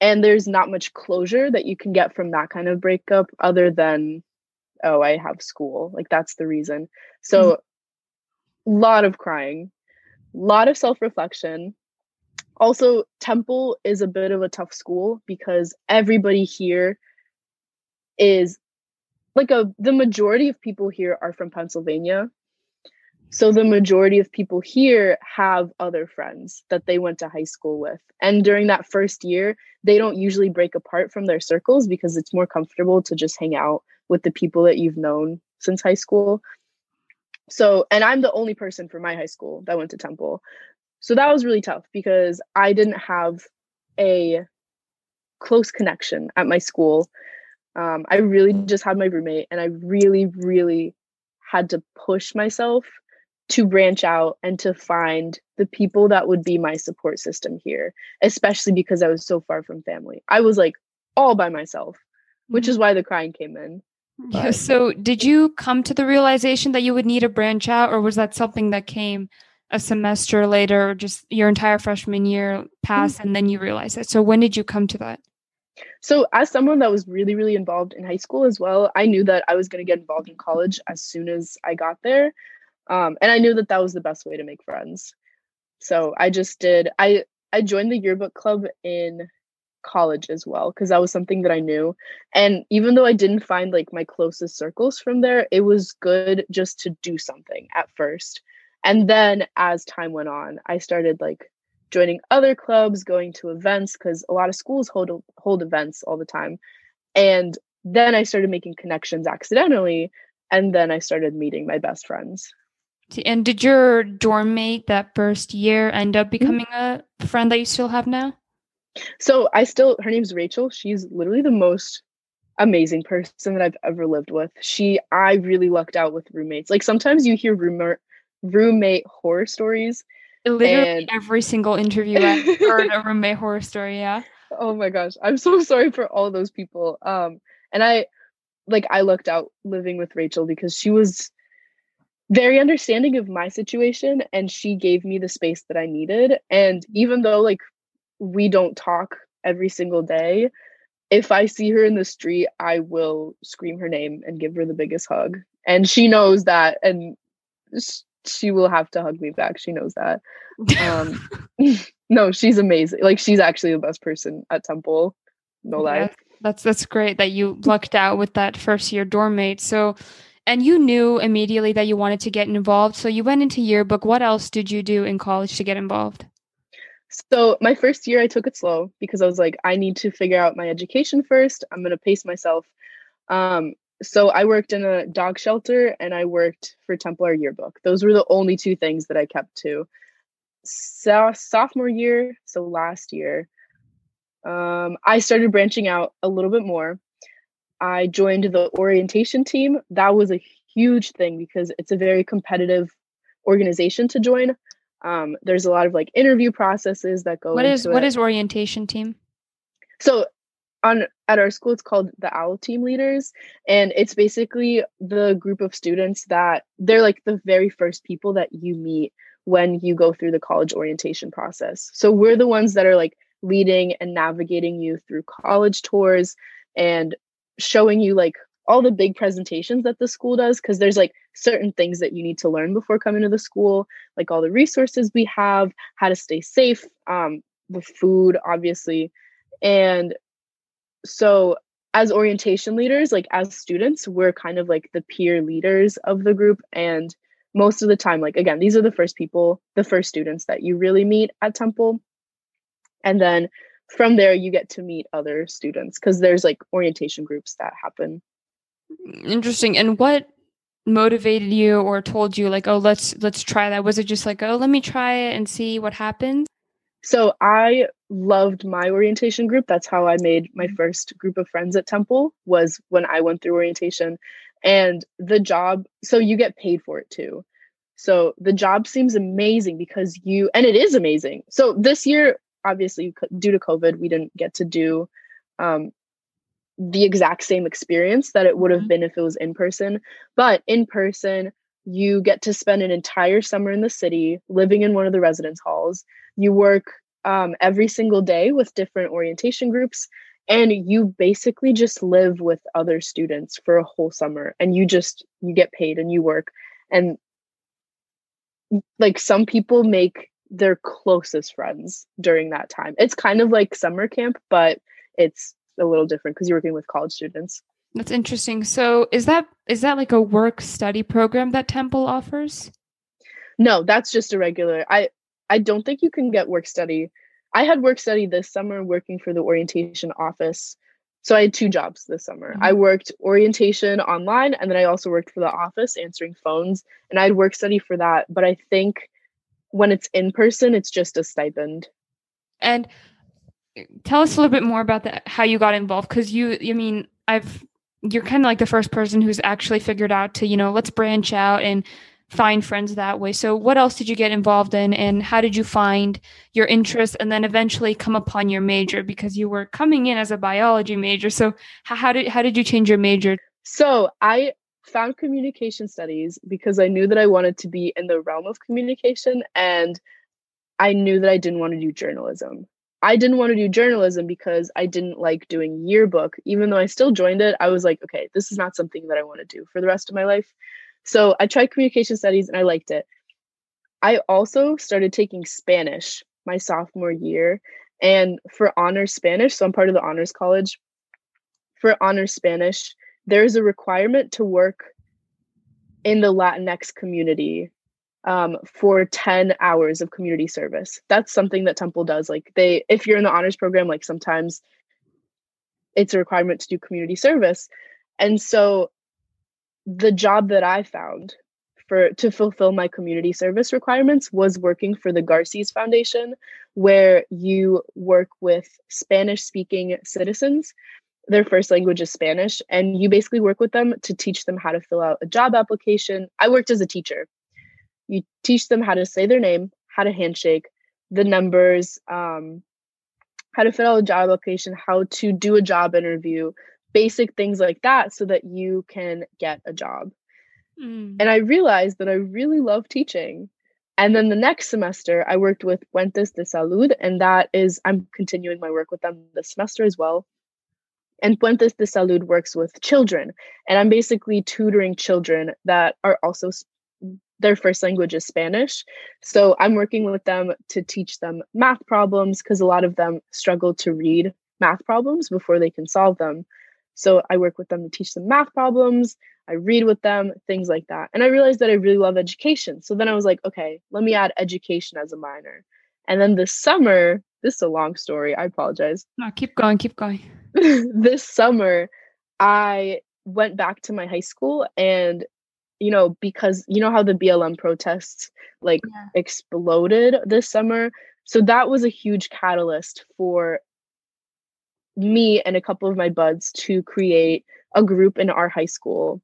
Speaker 1: and there's not much closure that you can get from that kind of breakup other than oh i have school like that's the reason so a mm-hmm. lot of crying a lot of self-reflection also temple is a bit of a tough school because everybody here is like a the majority of people here are from pennsylvania so the majority of people here have other friends that they went to high school with. And during that first year, they don't usually break apart from their circles because it's more comfortable to just hang out with the people that you've known since high school. So, and I'm the only person from my high school that went to Temple. So that was really tough because I didn't have a close connection at my school. Um, I really just had my roommate, and I really, really had to push myself to branch out and to find the people that would be my support system here, especially because I was so far from family. I was like all by myself, which is mm-hmm. why the crying came in.
Speaker 2: Yeah, so, did you come to the realization that you would need to branch out, or was that something that came a semester later, or just your entire freshman year passed, mm-hmm. and then you realize it? So, when did you come to that?
Speaker 1: So, as someone that was really, really involved in high school as well, I knew that I was going to get involved in college as soon as I got there. Um, and I knew that that was the best way to make friends. So I just did. I I joined the yearbook club in college as well because that was something that I knew. And even though I didn't find like my closest circles from there, it was good just to do something at first. And then as time went on, I started like joining other clubs, going to events because a lot of schools hold hold events all the time. And then I started making connections accidentally and then I started meeting my best friends.
Speaker 2: And did your dorm mate that first year end up mm-hmm. becoming mm-hmm. a friend that you still have now?
Speaker 1: So I still, her name's Rachel. She's literally the most amazing person that I've ever lived with. She, I really lucked out with roommates. Like sometimes you hear roommate roommate horror stories.
Speaker 2: Literally and... every single interview I've heard a roommate horror story. Yeah.
Speaker 1: Oh my gosh, I'm so sorry for all those people. Um, and I, like, I lucked out living with Rachel because she was very understanding of my situation and she gave me the space that I needed. And even though like we don't talk every single day, if I see her in the street, I will scream her name and give her the biggest hug. And she knows that and she will have to hug me back. She knows that. Um no, she's amazing. Like she's actually the best person at Temple. No lie.
Speaker 2: That's that's great that you lucked out with that first year dorm mate. So and you knew immediately that you wanted to get involved. So you went into yearbook. What else did you do in college to get involved?
Speaker 1: So my first year, I took it slow because I was like, I need to figure out my education first. I'm going to pace myself. Um, so I worked in a dog shelter and I worked for Templar Yearbook. Those were the only two things that I kept to. So, sophomore year, so last year, um, I started branching out a little bit more. I joined the orientation team. That was a huge thing because it's a very competitive organization to join. Um, there's a lot of like interview processes that go.
Speaker 2: What is what
Speaker 1: it.
Speaker 2: is orientation team?
Speaker 1: So on at our school, it's called the OWL Team Leaders, and it's basically the group of students that they're like the very first people that you meet when you go through the college orientation process. So we're the ones that are like leading and navigating you through college tours and showing you like all the big presentations that the school does because there's like certain things that you need to learn before coming to the school like all the resources we have how to stay safe um the food obviously and so as orientation leaders like as students we're kind of like the peer leaders of the group and most of the time like again these are the first people the first students that you really meet at temple. And then from there you get to meet other students because there's like orientation groups that happen.
Speaker 2: Mm, interesting. And what motivated you or told you like oh let's let's try that? Was it just like oh let me try it and see what happens
Speaker 1: So I loved my orientation group. That's how I made my
Speaker 2: Mm-hmm.
Speaker 1: first group of friends at Temple was when I went through orientation. And the job, so you get paid for it too. So the job seems amazing because you, and it is amazing. So this year, obviously, due to COVID, we didn't get to do um, the exact same experience that it would have
Speaker 2: Mhm.
Speaker 1: been if it was in person. But in person, you get to spend an entire summer in the city living in one of the residence halls. You work um, every single day with different orientation groups, and you basically just live with other students for a whole summer and you just you get paid and you work and like some people make their closest friends during that time. It's kind of like summer camp, but it's a little different because you're working with college students.
Speaker 2: That's interesting. So is that is that like a work study program that Temple offers?
Speaker 1: No, that's just a regular. I I don't think you can get work study. I had work study this summer working for the orientation office. So I had two jobs this summer. I mm-hmm. worked orientation online and then I also worked for the office answering phones and I had work study for that, but I think when it's in person it's just a stipend.
Speaker 2: And uh, tell us a little bit more about that how you got involved cuz you I mean I've you're kind of like the first person who's actually figured out to, you know, let's branch out and find friends that way. So what else did you get involved in and how did you find your interest and then eventually come upon your major because you were coming in as a biology major. So how, did how did you change your major?
Speaker 1: So I found communication studies because I knew that I wanted to be in the realm of communication and I knew that I didn't want to do journalism. I didn't want to do journalism because I didn't like doing yearbook. Even though I still joined it, I was like, okay, this is not something that I want to do for the rest of my life. So I tried communication studies and I liked it. I also started taking Spanish my sophomore year. And for honors Spanish, so I'm part of the honors college. For honors Spanish, there's a requirement to work in the Latinx community um, for 10 hours of community service. That's something that Temple does. Like they, if you're in the honors program, like sometimes it's a requirement to do community service. And so the job that I found for to fulfill my community service requirements was working for the Garces Foundation, where you work with Spanish speaking citizens. Their first language is Spanish, and you basically work with them to teach them how to fill out a job application. I worked as a teacher. You teach them how to say their name, how to handshake, the numbers, um, how to fill out a job application, how to do a job interview, basic things like that, so that you can get a job.
Speaker 2: Mm.
Speaker 1: And I realized that I really love teaching. And then the next semester, I worked with Puentes de Salud, and that is, I'm continuing my work with them this semester as well. And Puentes de Salud works with children, and I'm basically tutoring children that are also their first language is Spanish. So I'm working with them to teach them math problems because a lot of them struggle to read math problems before they can solve them. So I work with them to teach them math problems. I read with them, things like that. And I realized that I really love education. So then I was like, okay, let me add education as a minor. And then this summer, this is a long story. I apologize.
Speaker 2: No, keep going, keep going.
Speaker 1: this summer, I went back to my high school and you know because you know how the BLM protests like
Speaker 2: Yeah.
Speaker 1: exploded this summer so that was a huge catalyst for me and a couple of my buds to create a group in our high school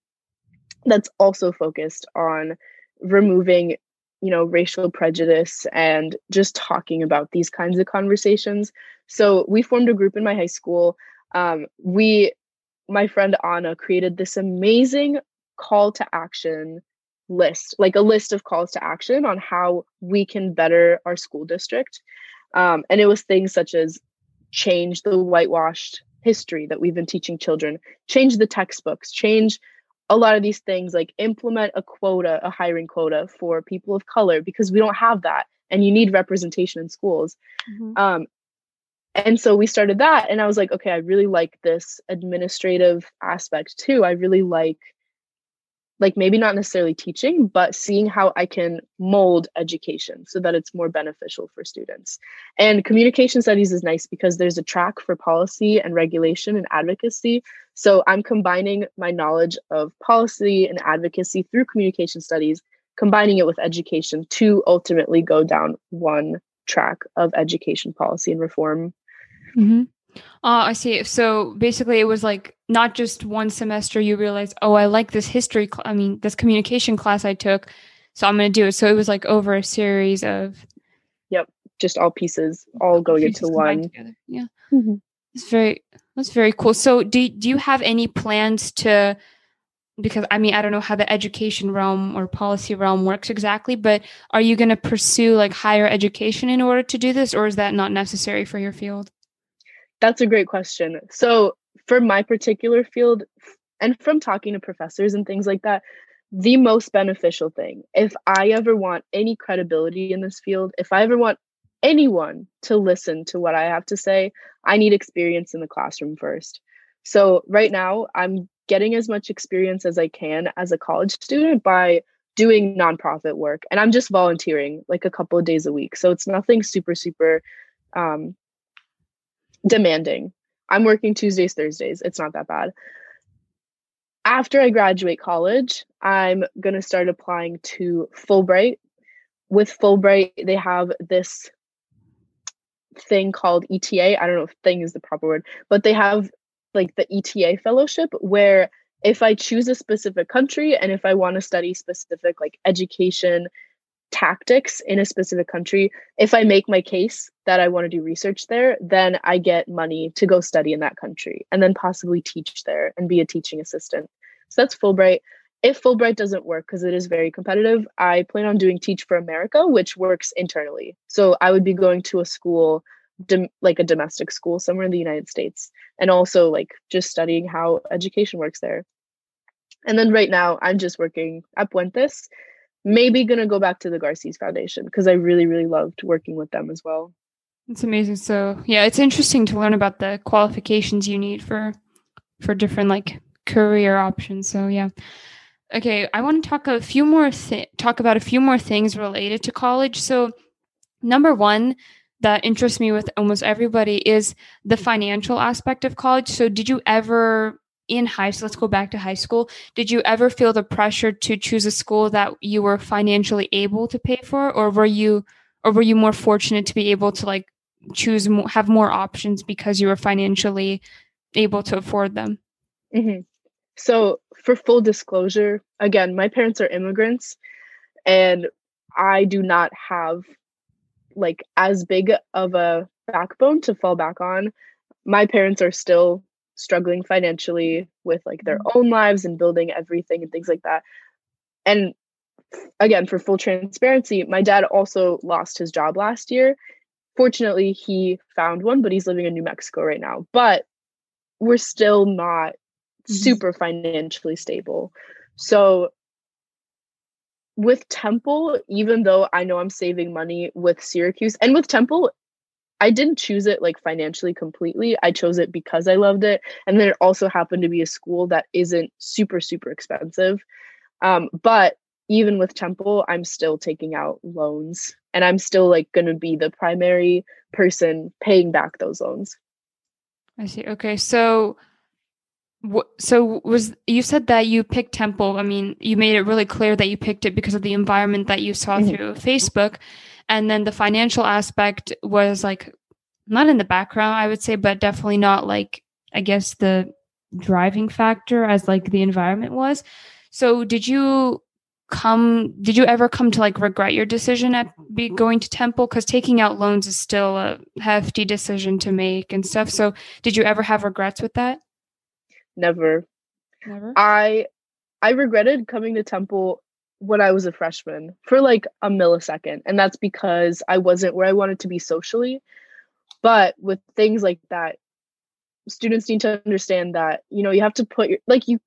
Speaker 1: that's also focused on removing you know racial prejudice and just talking about these kinds of conversations. So we formed a group in my high school. Um, we my friend anna created this amazing call to action list like a list of calls to action on how we can better our school district. Um, and it was things such as change the whitewashed history that we've been teaching children change the textbooks change a lot of these things like implement a quota a hiring quota for people of color because we don't have that and you need representation in schools
Speaker 2: Mhm.
Speaker 1: um, and so we started that and i was like okay i really like this administrative aspect too i really like like maybe not necessarily teaching but seeing how i can mold education so that it's more beneficial for students and communication studies is nice because there's a track for policy and regulation and advocacy so i'm combining my knowledge of policy and advocacy through communication studies combining it with education to ultimately go down one track of education policy and reform.
Speaker 2: Mm-hmm. Uh, I see. So basically, it was like not just one semester. You realized, oh, I like this history. Cl- I mean, this communication class I took, so I'm going to do it. So it was like over a series of.
Speaker 1: Yep, just all pieces, all going into one.
Speaker 2: Together. Yeah, mm-hmm. it's very that's very cool. So do do you have any plans to? Because I mean, I don't know how the education realm or policy realm works exactly, but are you going to pursue like higher education in order to do this, or is that not necessary for your field?
Speaker 1: That's a great question. So, for my particular field, and from talking to professors and things like that, the most beneficial thing, if I ever want any credibility in this field, if I ever want anyone to listen to what I have to say, I need experience in the classroom first. So, right now, I'm getting as much experience as I can as a college student by doing nonprofit work. And I'm just volunteering like a couple of days a week. So, it's nothing super, super um, demanding. I'm working Tuesdays, Thursdays. It's not that bad. After I graduate college, I'm going to start applying to Fulbright. With Fulbright, they have this thing called ETA. I don't know if thing is the proper word, but they have like the ETA fellowship where if I choose a specific country and if I want to study specific like education tactics in a specific country, if I make my case that I want to do research there, then I get money to go study in that country and then possibly teach there and be a teaching assistant. So that's Fulbright. If Fulbright doesn't work because it is very competitive, I plan on doing Teach for America, which works internally. So I would be going to a school Dom- like a domestic school somewhere in the United States and also like just studying how education works there. And then right now I'm just working at Puentes maybe gonna go back to the Garces Foundation because I really, really loved working with them as well.
Speaker 2: It's amazing. So yeah, it's interesting to learn about the qualifications you need for for different like career options. So yeah. Okay, I want to talk a few more th- talk about a few more things related to college. So number one that interests me with almost everybody is the financial aspect of college. So did you ever in high school, let's go back to high school. Did you ever feel the pressure to choose a school that you were financially able to pay for, or were you, or were you more fortunate to be able to like choose have more options because you were financially able to afford them?
Speaker 1: Mm-hmm. So, for full disclosure, again, my parents are immigrants, and I do not have like as big of a backbone to fall back on. My parents are still struggling financially with like their mm-hmm. own lives and building everything and things like that. And again, for full transparency, my dad also lost his job last year. Fortunately, he found one, but he's living in New Mexico right now. But we're still not mm-hmm. super financially stable. So with Temple, even though I know I'm saving money with Syracuse and with Temple, I didn't choose it like financially completely. I chose it because I loved it. And then it also happened to be a school that isn't super, super expensive. Um, but even with Temple, I'm still taking out loans and I'm still like going to be the primary person paying back those loans.
Speaker 2: I see. Okay. So, so was you said that you picked Temple? I mean, you made it really clear that you picked it because of the environment that you saw mm-hmm. through Facebook. And then the financial aspect was like not in the background i would say but definitely not like i guess the driving factor as like the environment was. So did you come did you ever come to like regret your decision at be going to temple? Because taking out loans is still a hefty decision to make and stuff. So did you ever have regrets with that
Speaker 1: never never i i regretted coming to temple when I was a freshman for like a millisecond. And that's because I wasn't where I wanted to be socially. But with things like that, students need to understand that, you know, you have to put your, like, you,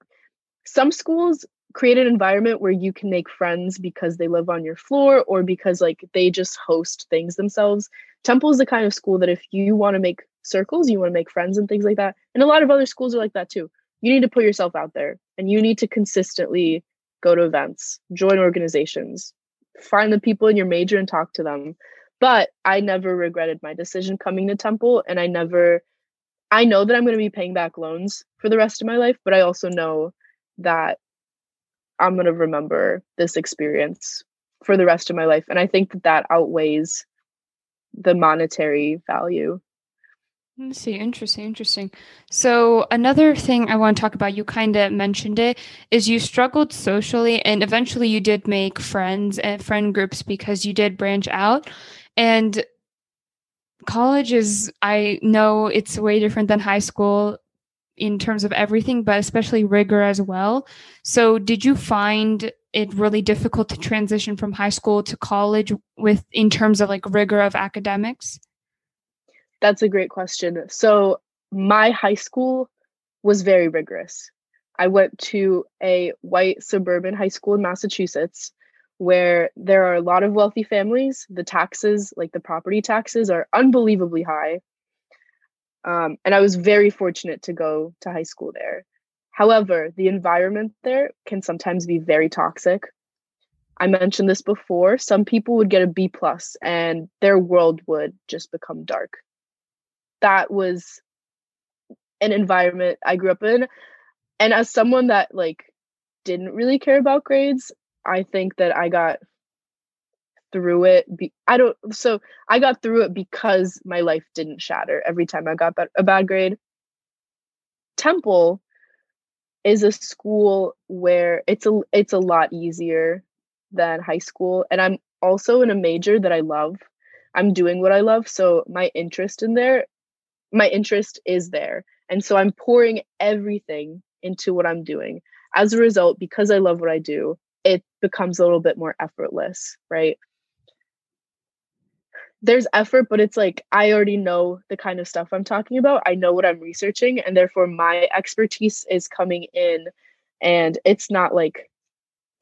Speaker 1: some schools create an environment where you can make friends because they live on your floor or because like they just host things themselves. Temple is the kind of school that if you want to make circles, you want to make friends and things like that. And a lot of other schools are like that too. You need to put yourself out there and you need to consistently go to events, join organizations, find the people in your major and talk to them. But I never regretted my decision coming to Temple, and I never, I know that I'm going to be paying back loans for the rest of my life, but I also know that I'm going to remember this experience for the rest of my life. And I think that that outweighs the monetary value.
Speaker 2: Let's see. Interesting. Interesting. So, another thing I want to talk about, you kind of mentioned it, is you struggled socially and eventually you did make friends and friend groups because you did branch out. And college is, I know it's way different than high school in terms of everything, but especially rigor as well. So, did you find it really difficult to transition from high school to college with in terms of like rigor of academics?
Speaker 1: That's a great question. So, my high school was very rigorous. I went to a white suburban high school in Massachusetts where there are a lot of wealthy families. The taxes, like the property taxes, are unbelievably high. Um, and I was very fortunate to go to high school there. However, the environment there can sometimes be very toxic. I mentioned this before. Some people would get a B plus and their world would just become dark that was an environment I grew up in. And as someone that like didn't really care about grades, I think that I got through it. Be- I don't so I got through it because my life didn't shatter every time I got a bad grade. Temple is a school where it's a it's a lot easier than high school and I'm also in a major that I love. I'm doing what I love, so my interest in there my interest is there. And so I'm pouring everything into what I'm doing. As a result, because I love what I do, it becomes a little bit more effortless, right? There's effort, but it's like I already know the kind of stuff I'm talking about. I know what I'm researching, and therefore my expertise is coming in. And it's not like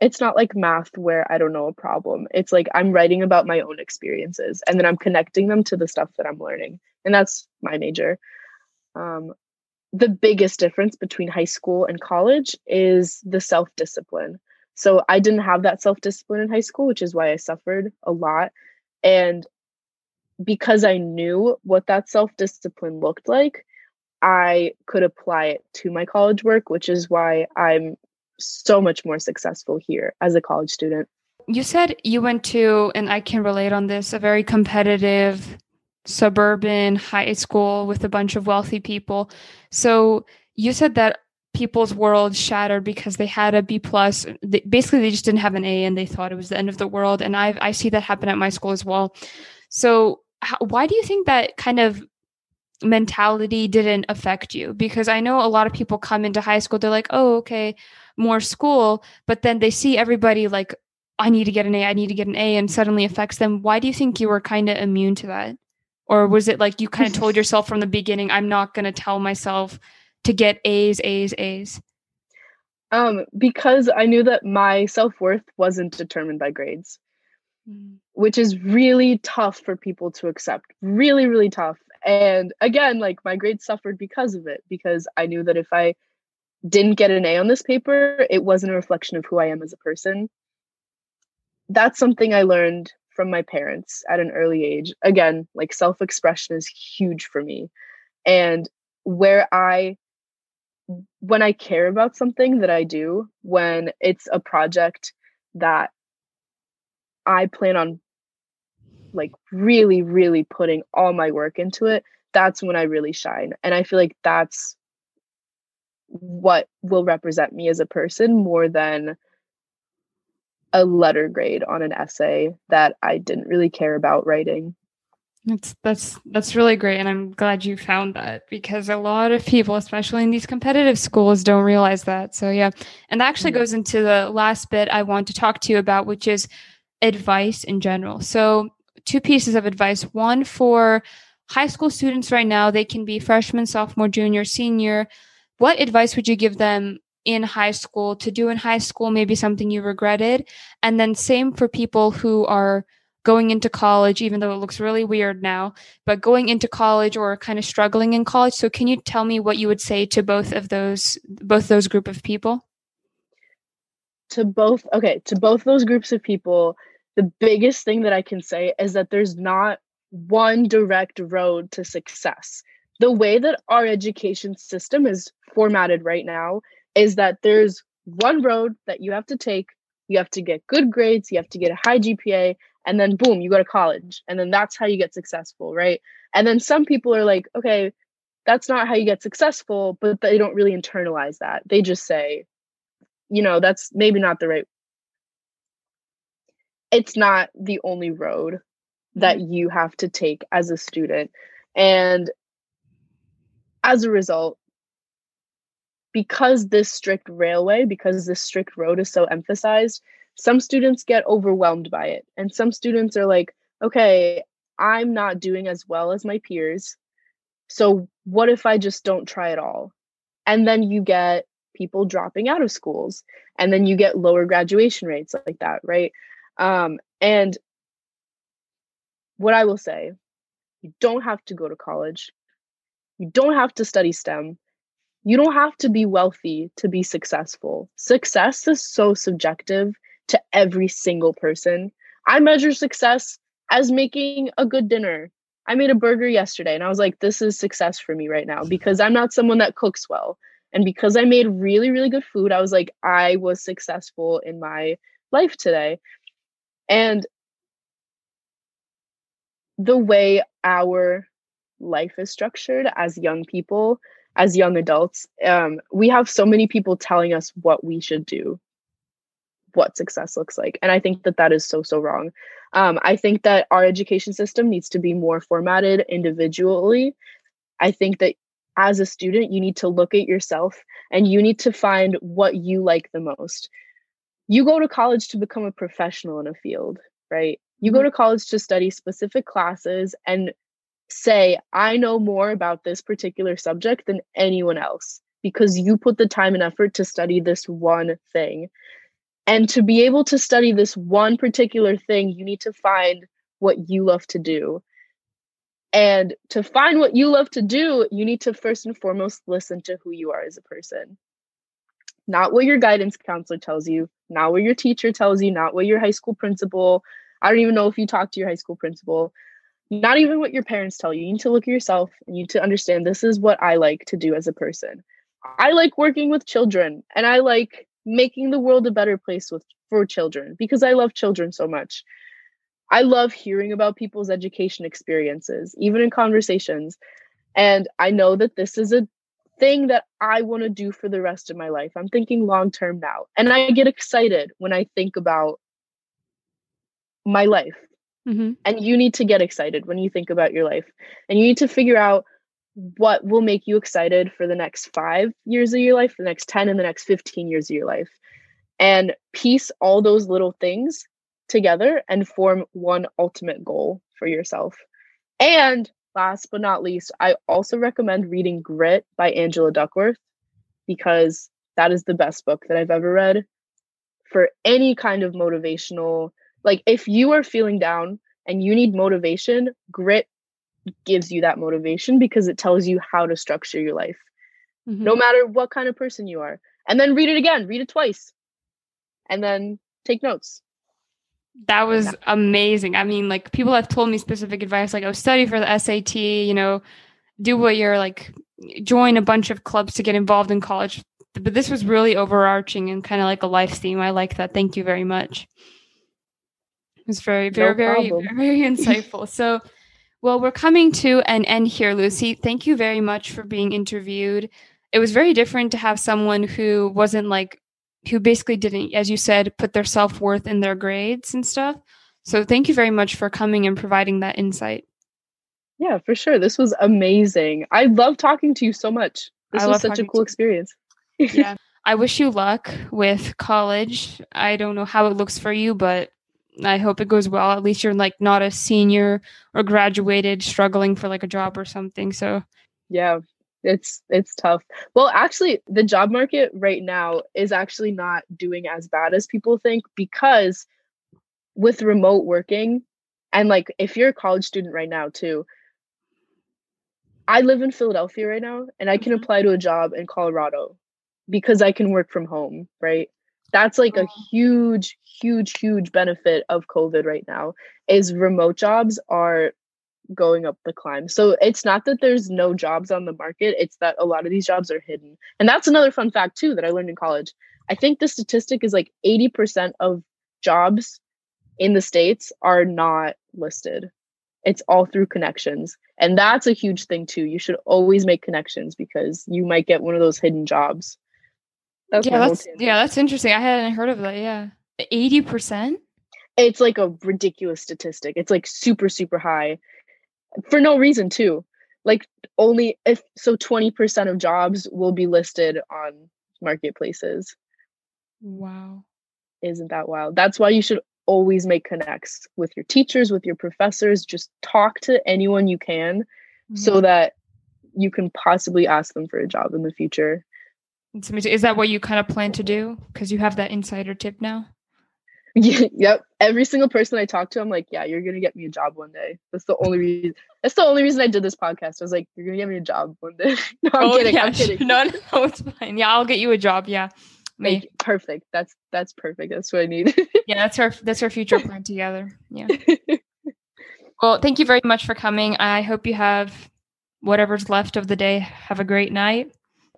Speaker 1: it's not like math where I don't know a problem. It's like I'm writing about my own experiences and then I'm connecting them to the stuff that I'm learning. And that's my major. Um, the biggest difference between high school and college is the self discipline. So I didn't have that self discipline in high school, which is why I suffered a lot. And because I knew what that self discipline looked like, I could apply it to my college work, which is why I'm so much more successful here as a college student.
Speaker 2: You said you went to, and I can relate on this, a very competitive suburban high school with a bunch of wealthy people. So you said that people's world shattered because they had a B plus. Basically, they just didn't have an A, and they thought it was the end of the world. And I I see that happen at my school as well. So how, why do you think that kind of mentality didn't affect you? Because I know a lot of people come into high school, they're like, oh, okay, more school, but then they see everybody like, I need to get an A, I need to get an A, and suddenly affects them. Why do you think you were kind of immune to that? Or was it like you kind of told yourself from the beginning, I'm not going to tell myself to get A's, A's, A's?
Speaker 1: Um, because I knew that my self worth wasn't determined by grades, mm. which is really tough for people to accept. Really, really tough. And again, like my grades suffered because of it, because I knew that if I didn't get an A on this paper, it wasn't a reflection of who I am as a person. That's something I learned from my parents at an early age. Again, like self expression is huge for me. And where I, when I care about something that I do, when it's a project that I plan on like really, really putting all my work into it, that's when I really shine. And I feel like that's what will represent me as a person more than a letter grade on an essay that I didn't really care about writing.
Speaker 2: That's that's that's really great and I'm glad you found that because a lot of people especially in these competitive schools don't realize that. So yeah. And that actually goes into the last bit I want to talk to you about which is advice in general. So two pieces of advice. One for high school students right now, they can be freshman, sophomore, junior, senior what advice would you give them in high school to do in high school? Maybe something you regretted. And then same for people who are going into college even though it looks really weird now but going into college or kind of struggling in college. So can you tell me what you would say to both of those both those group of people?
Speaker 1: To both okay to both those groups of people the biggest thing that i can say is that there's not one direct road to success the way that our education system is formatted right now is that there's one road that you have to take. You have to get good grades, you have to get a high GPA, and then boom, you go to college, and then that's how you get successful, right? And then some people are like, okay, that's not how you get successful, but they don't really internalize that. They just say, you know, that's maybe not the right. It's not the only road that
Speaker 2: Mm-hmm.
Speaker 1: you have to take as a student. And as a result, because this strict railway, because this strict road is so emphasized, some students get overwhelmed by it. And some students are like, okay, I'm not doing as well as my peers. So what if I just don't try at all? And then you get people dropping out of schools and then you get lower graduation rates like that, right? Um, and what I will say, you don't have to go to college. You don't have to study STEM. You don't have to be wealthy to be successful. Success is so subjective to every single person. I measure success as making a good dinner. I made a burger yesterday and I was like, this is success for me right now because I'm not someone that cooks well. And because I made really, really good food, I was like, I was successful in my life today. And the way our life is structured as young people, as young adults, um, we have so many people telling us what we should do, what success looks like. And I think that that is so, so wrong. Um, I think that our education system needs to be more formatted individually. I think that as a student, you need to look at yourself and you need to find what you like the most. You go to college to become a professional in a field, right? You go to college to study specific classes and say, I know more about this particular subject than anyone else because you put the time and effort to study this one thing. And to be able to study this one particular thing, you need to find what you love to do. And to find what you love to do, you need to first and foremost listen to who you are as a person. Not what your guidance counselor tells you, not what your teacher tells you, not what your high school principal. I don't even know if you talk to your high school principal, not even what your parents tell you. You need to look at yourself and you need to understand this is what I like to do as a person. I like working with children and I like making the world a better place with for children because I love children so much. I love hearing about people's education experiences, even in conversations. And I know that this is a thing that I want to do for the rest of my life. I'm thinking long term now. And I get excited when I think about my life.
Speaker 2: Mhm.
Speaker 1: And you need to get excited when you think about your life. And you need to figure out what will make you excited for the next five years of your life, the next 10, and the next 15 years of your life. And piece all those little things together and form one ultimate goal for yourself. And last but not least, I also recommend reading Grit by Angela Duckworth because that is the best book that I've ever read for any kind of motivational. Like, if you are feeling down and you need motivation, Grit gives you that motivation because it tells you how to structure your life,
Speaker 2: Mhm.
Speaker 1: no matter what kind of person you are. And then read it again, read it twice, and then take notes.
Speaker 2: That was amazing. I mean, like people have told me specific advice, like, oh, study for the SAT, you know, do what you're like, join a bunch of clubs to get involved in college. But this was really overarching and kind of like a life theme. I like that. Thank you very much. Was very, very,
Speaker 1: No
Speaker 2: very, very insightful. So, well, we're coming to an end here, Lucy. Thank you very much for being interviewed. It was very different to have someone who wasn't like who basically didn't, as you said, put their self worth in their grades and stuff. So thank you very much for coming and providing that insight.
Speaker 1: Yeah, for sure. This was amazing. I love talking to you so much. This
Speaker 2: I
Speaker 1: was such a cool experience.
Speaker 2: Yeah. I wish you luck with college. I don't know how it looks for you, but I hope it goes well. At least you're like not a senior or graduated struggling for like a job or something. So
Speaker 1: Yeah, it's it's tough. Well, actually, the job market right now is actually not doing as bad as people think because with remote working and like if you're a college student right now too. I live in Philadelphia right now and I can
Speaker 2: Mhm.
Speaker 1: apply to a job in Colorado because I can work from home, right? That's like a
Speaker 2: Oh.
Speaker 1: huge huge huge benefit of COVID right now is remote jobs are going up the climb. So it's not that there's no jobs on the market, it's that a lot of these jobs are hidden. And that's another fun fact too that I learned in college. I think the statistic is like 80% of jobs in the states are not listed. It's all through connections. And that's a huge thing too. You should always make connections because you might get one of those hidden jobs.
Speaker 2: That's yeah, that's yeah, that's interesting. I hadn't heard of that. Yeah. 80%?
Speaker 1: It's like a ridiculous statistic. It's like super super high for no reason too. Like only if so 20% of jobs will be listed on marketplaces.
Speaker 2: Wow.
Speaker 1: Isn't that wild? That's why you should always make connects with your teachers, with your professors. Just talk to anyone you can mm-hmm. so that you can possibly ask them for a job in the future.
Speaker 2: Is that what you kind of plan to do? Because you have that insider tip now?
Speaker 1: Yeah, yep. Every single person I talk to, I'm like, yeah, you're gonna get me a job one day. That's the only reason. That's the only reason I did this podcast. I was like, you're gonna get me a job one day. no, I'm oh, kidding. Yeah. I'm kidding.
Speaker 2: No, no, it's fine. Yeah, I'll get you a job. Yeah.
Speaker 1: Like, perfect. That's that's perfect. That's what I need.
Speaker 2: yeah, that's our that's our future plan together. Yeah. well, thank you very much for coming. I hope you have whatever's left of the day. Have a great night.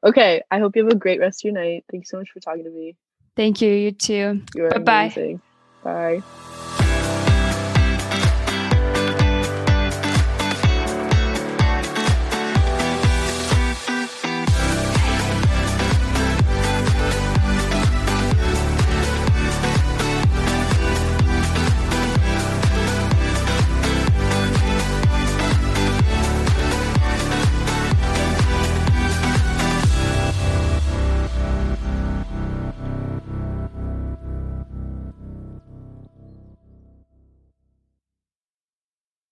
Speaker 1: Okay. I hope you have a great rest of your night. Thank you so much for talking to me.
Speaker 2: Thank you. You too. Bye bye.
Speaker 1: Bye.